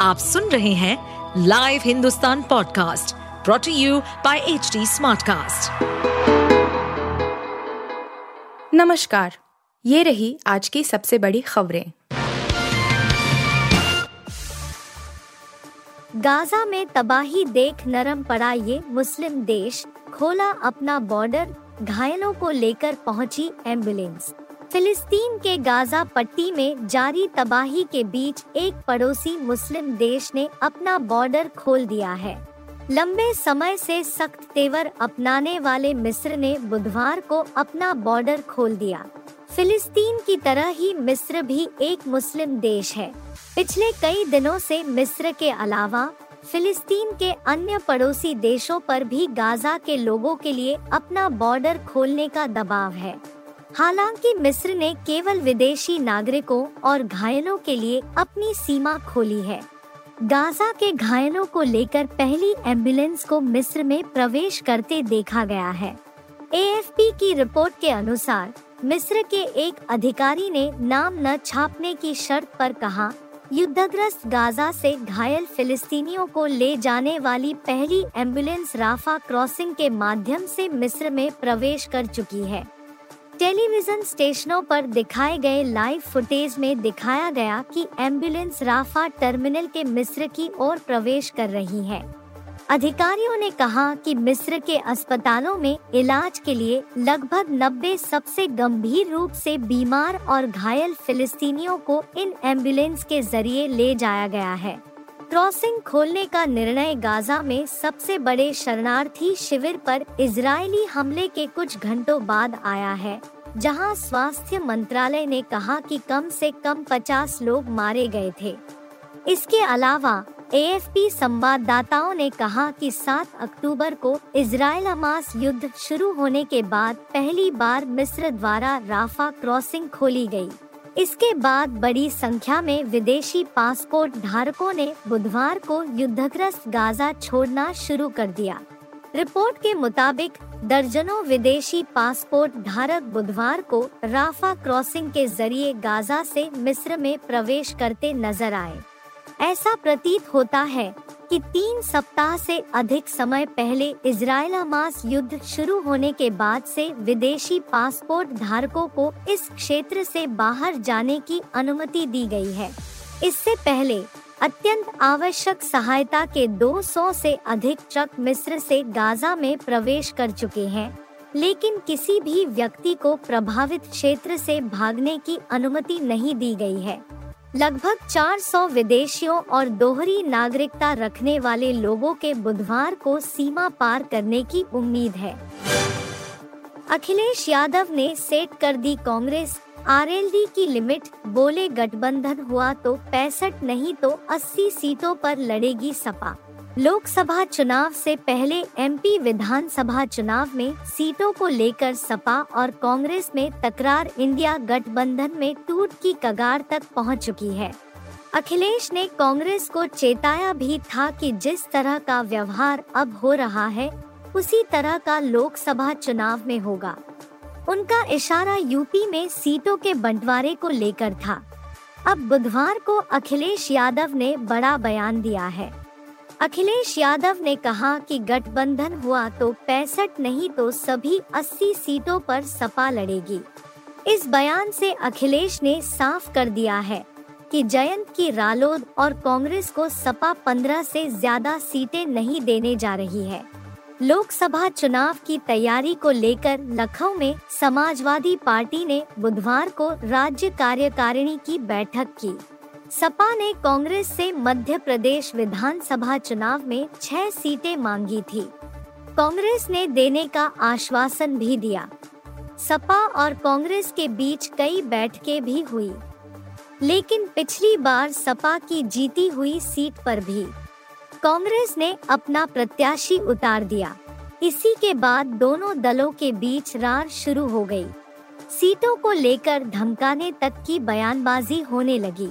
आप सुन रहे हैं live Hindustan podcast brought to you by H smartcast. नमस्कार ये रही आज की सबसे बड़ी खबरें गाजा में तबाही देख नरम पड़ा ये मुस्लिम देश खोला अपना बॉर्डर घायलों को लेकर पहुँची एंबुलेंस फिलिस्तीन के गाजा पट्टी में जारी तबाही के बीच एक पड़ोसी मुस्लिम देश ने अपना बॉर्डर खोल दिया है। लंबे समय से सख्त तेवर अपनाने वाले मिस्र ने बुधवार को अपना बॉर्डर खोल दिया। फिलिस्तीन की तरह ही मिस्र भी एक मुस्लिम देश है। पिछले कई दिनों से मिस्र के अलावा, फिलिस्तीन के अन्य पड़ोसी देशों पर भी गाजा के लोगों के लिए अपना बॉर्डर खोलने का दबाव है। हालाँकि मिस्र ने केवल विदेशी नागरिकों और घायलों के लिए अपनी सीमा खोली है। गाजा के घायलों को लेकर पहली एंबुलेंस को मिस्र में प्रवेश करते देखा गया है। एएफपी की रिपोर्ट के अनुसार, मिस्र के एक अधिकारी ने नाम न छापने की शर्त पर कहा, युद्धग्रस्त गाजा से घायल फिलिस्तीनियों को ले जाने वाली पहली एंबुलेंस राफा क्रॉसिंग के माध्यम से मिस्र में प्रवेश कर चुकी है। टेलीविज़न स्टेशनों पर दिखाए गए लाइव फुटेज में दिखाया गया कि एंबुलेंस राफा टर्मिनल के मिस्र की ओर प्रवेश कर रही है। अधिकारियों ने कहा कि मिस्र के अस्पतालों में इलाज के लिए लगभग 90 सबसे गंभीर रूप से बीमार और घायल फिलिस्तीनियों को इन एंबुलेंस के ज़रिए ले जाया गया है। क्रॉसिंग खोलने का निर्णय गाजा में सबसे बड़े शरणार्थी शिविर पर इजरायली हमले के कुछ घंटों बाद आया है, जहाँ स्वास्थ्य मंत्रालय ने कहा कि कम से कम 50 लोग मारे गए थे इसके अलावा एएफपी संवाददाताओं ने कहा कि 7 अक्टूबर को इसराइल हमास युद्ध शुरू होने के बाद पहली बार मिस्र द्वारा राफा क्रॉसिंग खोली गई। इसके बाद बड़ी संख्या में विदेशी पासपोर्ट धारकों ने बुधवार को युद्धग्रस्त गाजा छोड़ना शुरू कर दिया। रिपोर्ट के मुताबिक, दर्जनों विदेशी पासपोर्ट धारक बुधवार को राफा क्रॉसिंग के ज़रिए गाजा से मिस्र में प्रवेश करते नज़र आए। ऐसा प्रतीत होता है कि तीन सप्ताह से अधिक समय पहले इसराइल हमास युद्ध शुरू होने के बाद से विदेशी पासपोर्ट धारकों को इस क्षेत्र से बाहर जाने की अनुमति दी गई है। इससे पहले अत्यंत आवश्यक सहायता के 200 से अधिक ट्रक मिस्र से गाजा में प्रवेश कर चुके हैं। लेकिन किसी भी व्यक्ति को प्रभावित क्षेत्र से भागने की अनुमति नहीं दी गई है। लगभग 400 विदेशियों और दोहरी नागरिकता रखने वाले लोगों के बुधवार को सीमा पार करने की उम्मीद है। अखिलेश यादव ने सेट कर दी कांग्रेस। आरएलडी की लिमिट, बोले गठबंधन हुआ तो पैंसठ नहीं तो 80 सीटों पर लड़ेगी सपा। लोकसभा चुनाव से पहले एमपी विधानसभा चुनाव में सीटों को लेकर सपा और कांग्रेस में तकरार इंडिया गठबंधन में टूट की कगार तक पहुँच चुकी है। अखिलेश ने कांग्रेस को चेताया भी था कि जिस तरह का व्यवहार अब हो रहा है, उसी तरह का लोकसभा चुनाव में होगा। उनका इशारा यूपी में सीटों के बंटवारे को लेकर था। अब बुधवार को अखिलेश यादव ने बड़ा बयान दिया है। अखिलेश यादव ने कहा कि गठबंधन हुआ तो पैंसठ नहीं तो सभी 80 सीटों पर सपा लड़ेगी। इस बयान से अखिलेश ने साफ़ कर दिया है कि जयंत की रालोद और कांग्रेस को सपा 15 से ज़्यादा सीटें नहीं देने जा रही है। लोकसभा चुनाव की तैयारी को लेकर लखनऊ में समाजवादी पार्टी ने बुधवार को राज्य कार्यकारिणी की बैठक की। सपा ने कांग्रेस से मध्य प्रदेश विधानसभा चुनाव में छह सीटें मांगी थी। कांग्रेस ने देने का आश्वासन भी दिया। सपा और कांग्रेस के बीच कई बैठकें भी हुई। लेकिन पिछली बार सपा की जीती हुई सीट पर भी। कांग्रेस ने अपना प्रत्याशी उतार दिया। इसी के बाद दोनों दलों के बीच रार शुरू हो गई। सीटों को लेकर धमकाने तक की बयानबाजी होने लगी।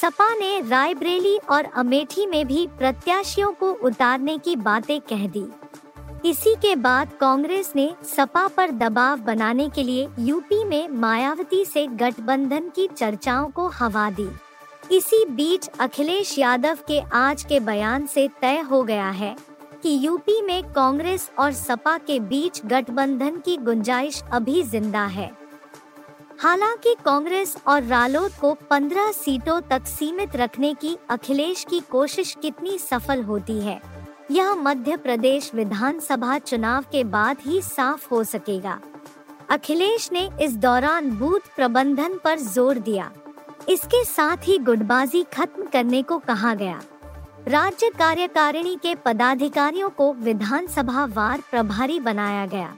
सपा ने रायबरेली और अमेठी में भी प्रत्याशियों को उतारने की बातें कह दी। इसी के बाद कांग्रेस ने सपा पर दबाव बनाने के लिए यूपी में मायावती से गठबंधन की चर्चाओं को हवा दी। इसी बीच अखिलेश यादव के आज के बयान से तय हो गया है कि यूपी में कांग्रेस और सपा के बीच गठबंधन की गुंजाइश अभी ज़िंदा है। हालाँकि कांग्रेस और रालोद को 15 सीटों तक सीमित रखने की, अखिलेश की कोशिश कितनी सफल होती है? यह मध्य प्रदेश विधानसभा चुनाव के बाद ही साफ़ हो सकेगा। अखिलेश ने इस दौरान बूथ प्रबंधन पर ज़ोर दिया। इसके साथ ही गुटबाजी खत्म करने को कहा गया। राज्य कार्यकारिणी के पदाधिकारियों को विधानसभा वार प्रभारी बनाया गया।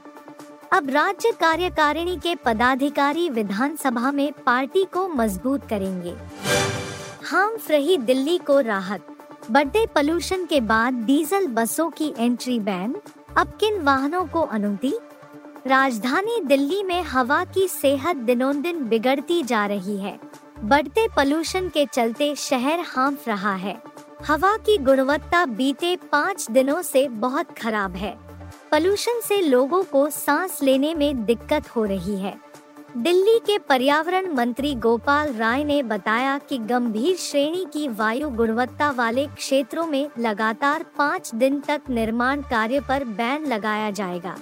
अब राज्य कार्यकारिणी के पदाधिकारी विधानसभा में पार्टी को मज़बूत करेंगे। हाम रही दिल्ली को राहत। बढ़ते पोल्यूशन के बाद डीजल बसों की एंट्री बैन। अब किन वाहनों को अनुमति? राजधानी दिल्ली में हवा की सेहत दिनों दिन बिगड़ती जा रही है। बढ़ते पोल्यूशन के चलते शहर हांफ रहा है। हवा की गुणवत्ता बीते पाँच दिनों से बहुत खराब है। पोल्यूशन से लोगों को सांस लेने में दिक्कत हो रही है। दिल्ली के पर्यावरण मंत्री गोपाल राय ने बताया कि गंभीर श्रेणी की वायु गुणवत्ता वाले क्षेत्रों में लगातार पाँच दिन तक निर्माण कार्य पर बैन लगाया जाएगा।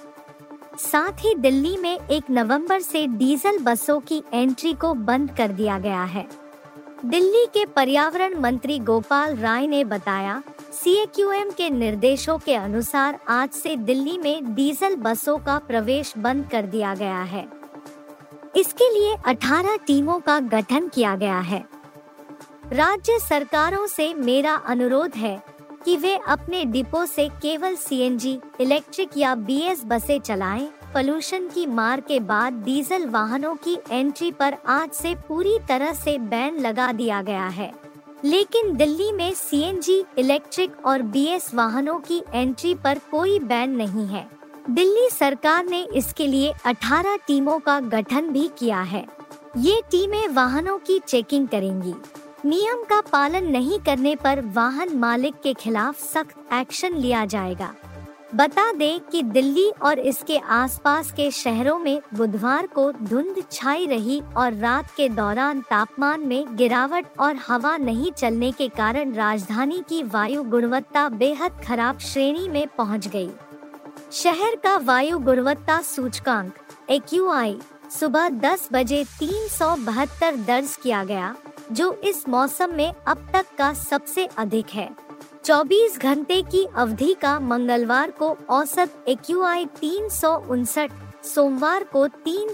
साथ ही दिल्ली में एक नवंबर से डीजल बसों की एंट्री को बंद कर दिया गया है। दिल्ली के पर्यावरण मंत्री गोपाल राय ने बताया सीएक्यूएम के निर्देशों के अनुसार आज से दिल्ली में डीजल बसों का प्रवेश बंद कर दिया गया है। इसके लिए 18 टीमों का गठन किया गया है। राज्य सरकारों से मेरा अनुरोध है कि वे अपने डिपो से केवल सीएनजी, इलेक्ट्रिक या बीएस बसें चलाएँ। पोल्यूशन की मार के बाद डीजल वाहनों की एंट्री पर आज से पूरी तरह से बैन लगा दिया गया है। लेकिन दिल्ली में सीएनजी, इलेक्ट्रिक और बीएस वाहनों की एंट्री पर कोई बैन नहीं है। दिल्ली सरकार ने इसके लिए 18 टीमों का गठन भी किया है। ये टीमें वाहनों की चेकिंग करेंगी। नियम का पालन नहीं करने पर वाहन मालिक के खिलाफ सख्त एक्शन लिया जाएगा। बता दें कि दिल्ली और इसके आसपास के शहरों में बुधवार को धुंध छाई रही और रात के दौरान तापमान में गिरावट और हवा नहीं चलने के कारण राजधानी की वायु गुणवत्ता बेहद खराब श्रेणी में पहुँच गई। शहर का वायु गुणवत्ता सूचकांक ए सुबह 10 बजे तीन सौ बहत्तर दर्ज किया गया, जो इस मौसम में अब तक का सबसे अधिक है 24 घंटे की अवधि का मंगलवार को औसत एक्यूआई तीन सोमवार को तीन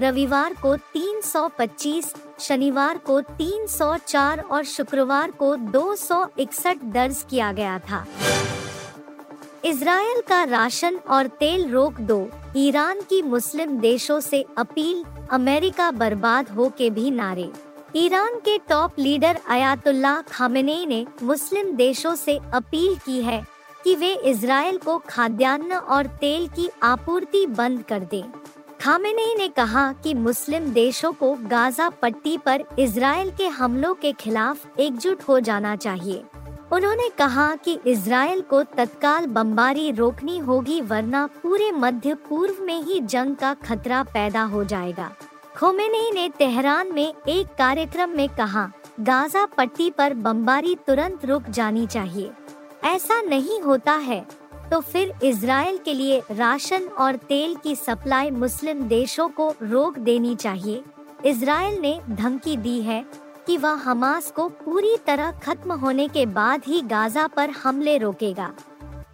रविवार को 325, शनिवार को 304 और शुक्रवार को 261 दर्ज किया गया था। इसराइल का राशन और तेल रोक दो। ईरान की मुस्लिम देशों से अपील अमेरिका बर्बाद हो के भी नारे। ईरान के टॉप लीडर अयातुल्लाह खामेनेई ने मुस्लिम देशों से अपील की है कि वे इसराइल को खाद्यान्न और तेल की आपूर्ति बंद कर दें। खामेनेई ने कहा कि मुस्लिम देशों को गाजा पट्टी पर इसराइल के हमलों के खिलाफ एकजुट हो जाना चाहिए उन्होंने कहा कि इसराइल को तत्काल बमबारी रोकनी होगी, वरना पूरे मध्य पूर्व में ही जंग का खतरा पैदा हो जाएगा खोमेनी ने तेहरान में एक कार्यक्रम में कहा, गाजा पट्टी पर बमबारी तुरंत रुक जानी चाहिए। ऐसा नहीं होता है। तो फिर इसराइल के लिए राशन और तेल की सप्लाई मुस्लिम देशों को रोक देनी चाहिए। इसराइल ने धमकी दी है कि वह हमास को पूरी तरह खत्म होने के बाद ही गाजा पर हमले रोकेगा।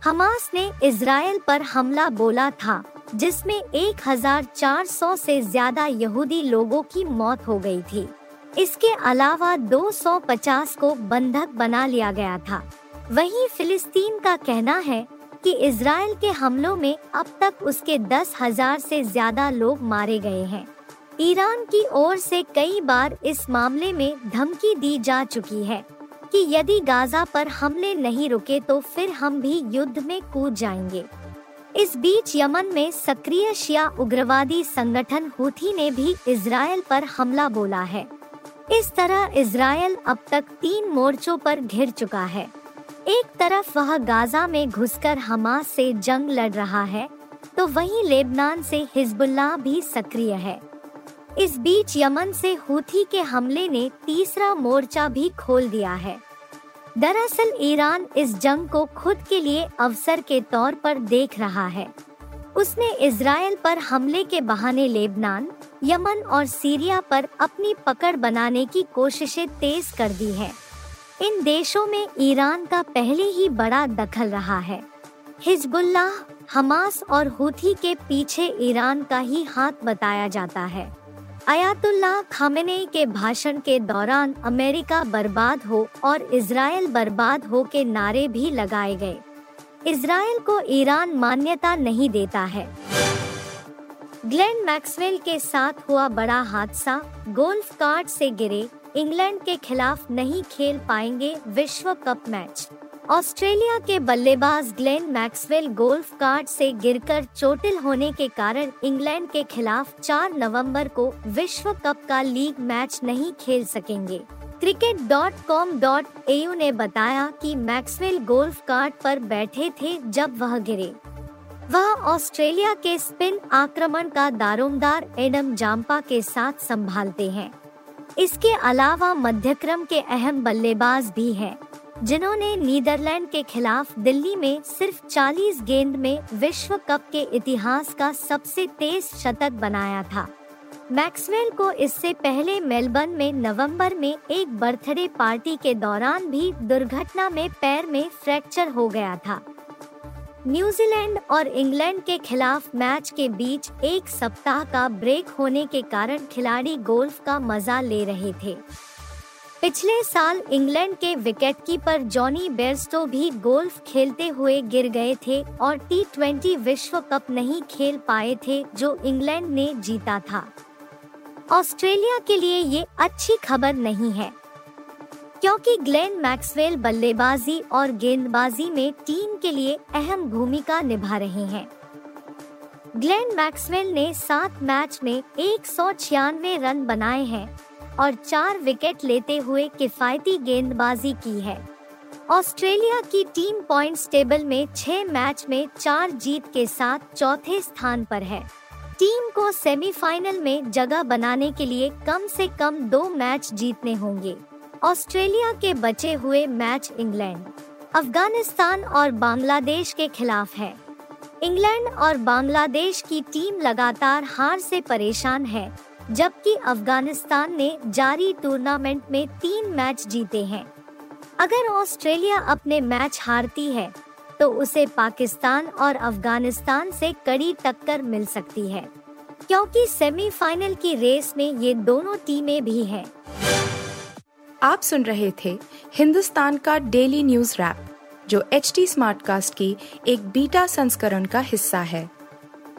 हमास ने इसराइल पर हमला बोला था। जिसमें 1400 से ज़्यादा यहूदी लोगों की मौत हो गई थी। इसके अलावा 250 को बंधक बना लिया गया था। वहीं फिलिस्तीन का कहना है कि इसराइल के हमलों में अब तक उसके दस हज़ार से ज़्यादा लोग मारे गए हैं। ईरान की ओर से कई बार इस मामले में धमकी दी जा चुकी है कि यदि गाजा पर हमले नहीं रुके तो फिर हम भी युद्ध में कूद जाएँगे। इस बीच यमन में सक्रिय शिया उग्रवादी संगठन हुथी ने भी इसराइल पर हमला बोला है। इस तरह इसराइल अब तक तीन मोर्चों पर घिर चुका है। एक तरफ़ वह गाजा में घुसकर हमास से जंग लड़ रहा है तो वहीं लेबनान से हिजबुल्लाह भी सक्रिय है। इस बीच यमन से हूथी के हमले ने तीसरा मोर्चा भी खोल दिया है। दरअसल ईरान इस जंग को खुद के लिए अवसर के तौर पर देख रहा है। उसने इसराइल पर हमले के बहाने लेबनान, यमन और सीरिया पर अपनी पकड़ बनाने की कोशिशें तेज कर दी है। इन देशों में ईरान का पहले ही बड़ा दखल रहा है। हिजबुल्लाह, हमास और हुथी के पीछे ईरान का ही हाथ बताया जाता है। अयातुल्लाह खामेने के भाषण के दौरान अमेरिका बर्बाद हो और इसराइल बर्बाद हो के नारे भी लगाए गए। इसराइल को ईरान मान्यता नहीं देता है। ग्लेन मैक्सवेल के साथ हुआ बड़ा हादसा, गोल्फ कार्ट से गिरे, इंग्लैंड के खिलाफ नहीं खेल पाएँगे विश्व कप मैच। ऑस्ट्रेलिया के बल्लेबाज ग्लेन मैक्सवेल गोल्फ कार्ट से गिरकर चोटिल होने के कारण इंग्लैंड के खिलाफ 4 नवंबर को विश्व कप का लीग मैच नहीं खेल सकेंगे। Cricket dot com dot AU ने बताया कि मैक्सवेल गोल्फ कार्ड पर बैठे थे जब वह गिरे। वह ऑस्ट्रेलिया के स्पिन आक्रमण का दारोमदार एडम जाम्पा के साथ संभालते हैं। इसके अलावा मध्यक्रम के अहम बल्लेबाज भी हैं। जिन्होंने नीदरलैंड के खिलाफ दिल्ली में सिर्फ़ 40 गेंद में विश्व कप के इतिहास का सबसे तेज शतक बनाया था। मैक्सवेल को इससे पहले मेलबर्न में नवंबर में एक बर्थडे पार्टी के दौरान भी दुर्घटना में पैर में फ्रैक्चर हो गया था। न्यूजीलैंड और इंग्लैंड के खिलाफ मैच के बीच एक सप्ताह का ब्रेक होने के कारण खिलाड़ी गोल्फ का मज़ा ले रहे थे। पिछले साल इंग्लैंड के विकेटकीपर जॉनी बेरस्टो भी गोल्फ खेलते हुए गिर गए थे और टी ट्वेंटी विश्व कप नहीं खेल पाए थे, जो इंग्लैंड ने जीता था। ऑस्ट्रेलिया के लिए ये अच्छी खबर नहीं है, क्योंकि ग्लेन मैक्सवेल बल्लेबाजी और गेंदबाजी में टीम के लिए अहम भूमिका निभा रहे हैं। ग्लेन मैक्सवेल ने सात मैच में एक सौ छियानवे रन बनाए हैं और चार विकेट लेते हुए किफायती गेंदबाजी की है। ऑस्ट्रेलिया की टीम पॉइंट्स टेबल में छह मैच में चार जीत के साथ चौथे स्थान पर है। टीम को सेमीफाइनल में जगह बनाने के लिए कम से कम दो मैच जीतने होंगे। ऑस्ट्रेलिया के बचे हुए मैच इंग्लैंड, अफ़गानिस्तान और बांग्लादेश के खिलाफ है। इंग्लैंड और बांग्लादेश की टीम लगातार हार से परेशान है। जबकि अफ़गानिस्तान ने जारी टूर्नामेंट में तीन मैच जीते हैं अगर ऑस्ट्रेलिया अपने मैच हारती है तो उसे पाकिस्तान और अफ़गानिस्तान से कड़ी टक्कर मिल सकती है, क्योंकि सेमीफाइनल की रेस में ये दोनों टीमें भी हैं। आप सुन रहे थे हिंदुस्तान का डेली न्यूज़ रैप, जो एच टी स्मार्ट कास्ट की एक बीटा संस्करण का हिस्सा है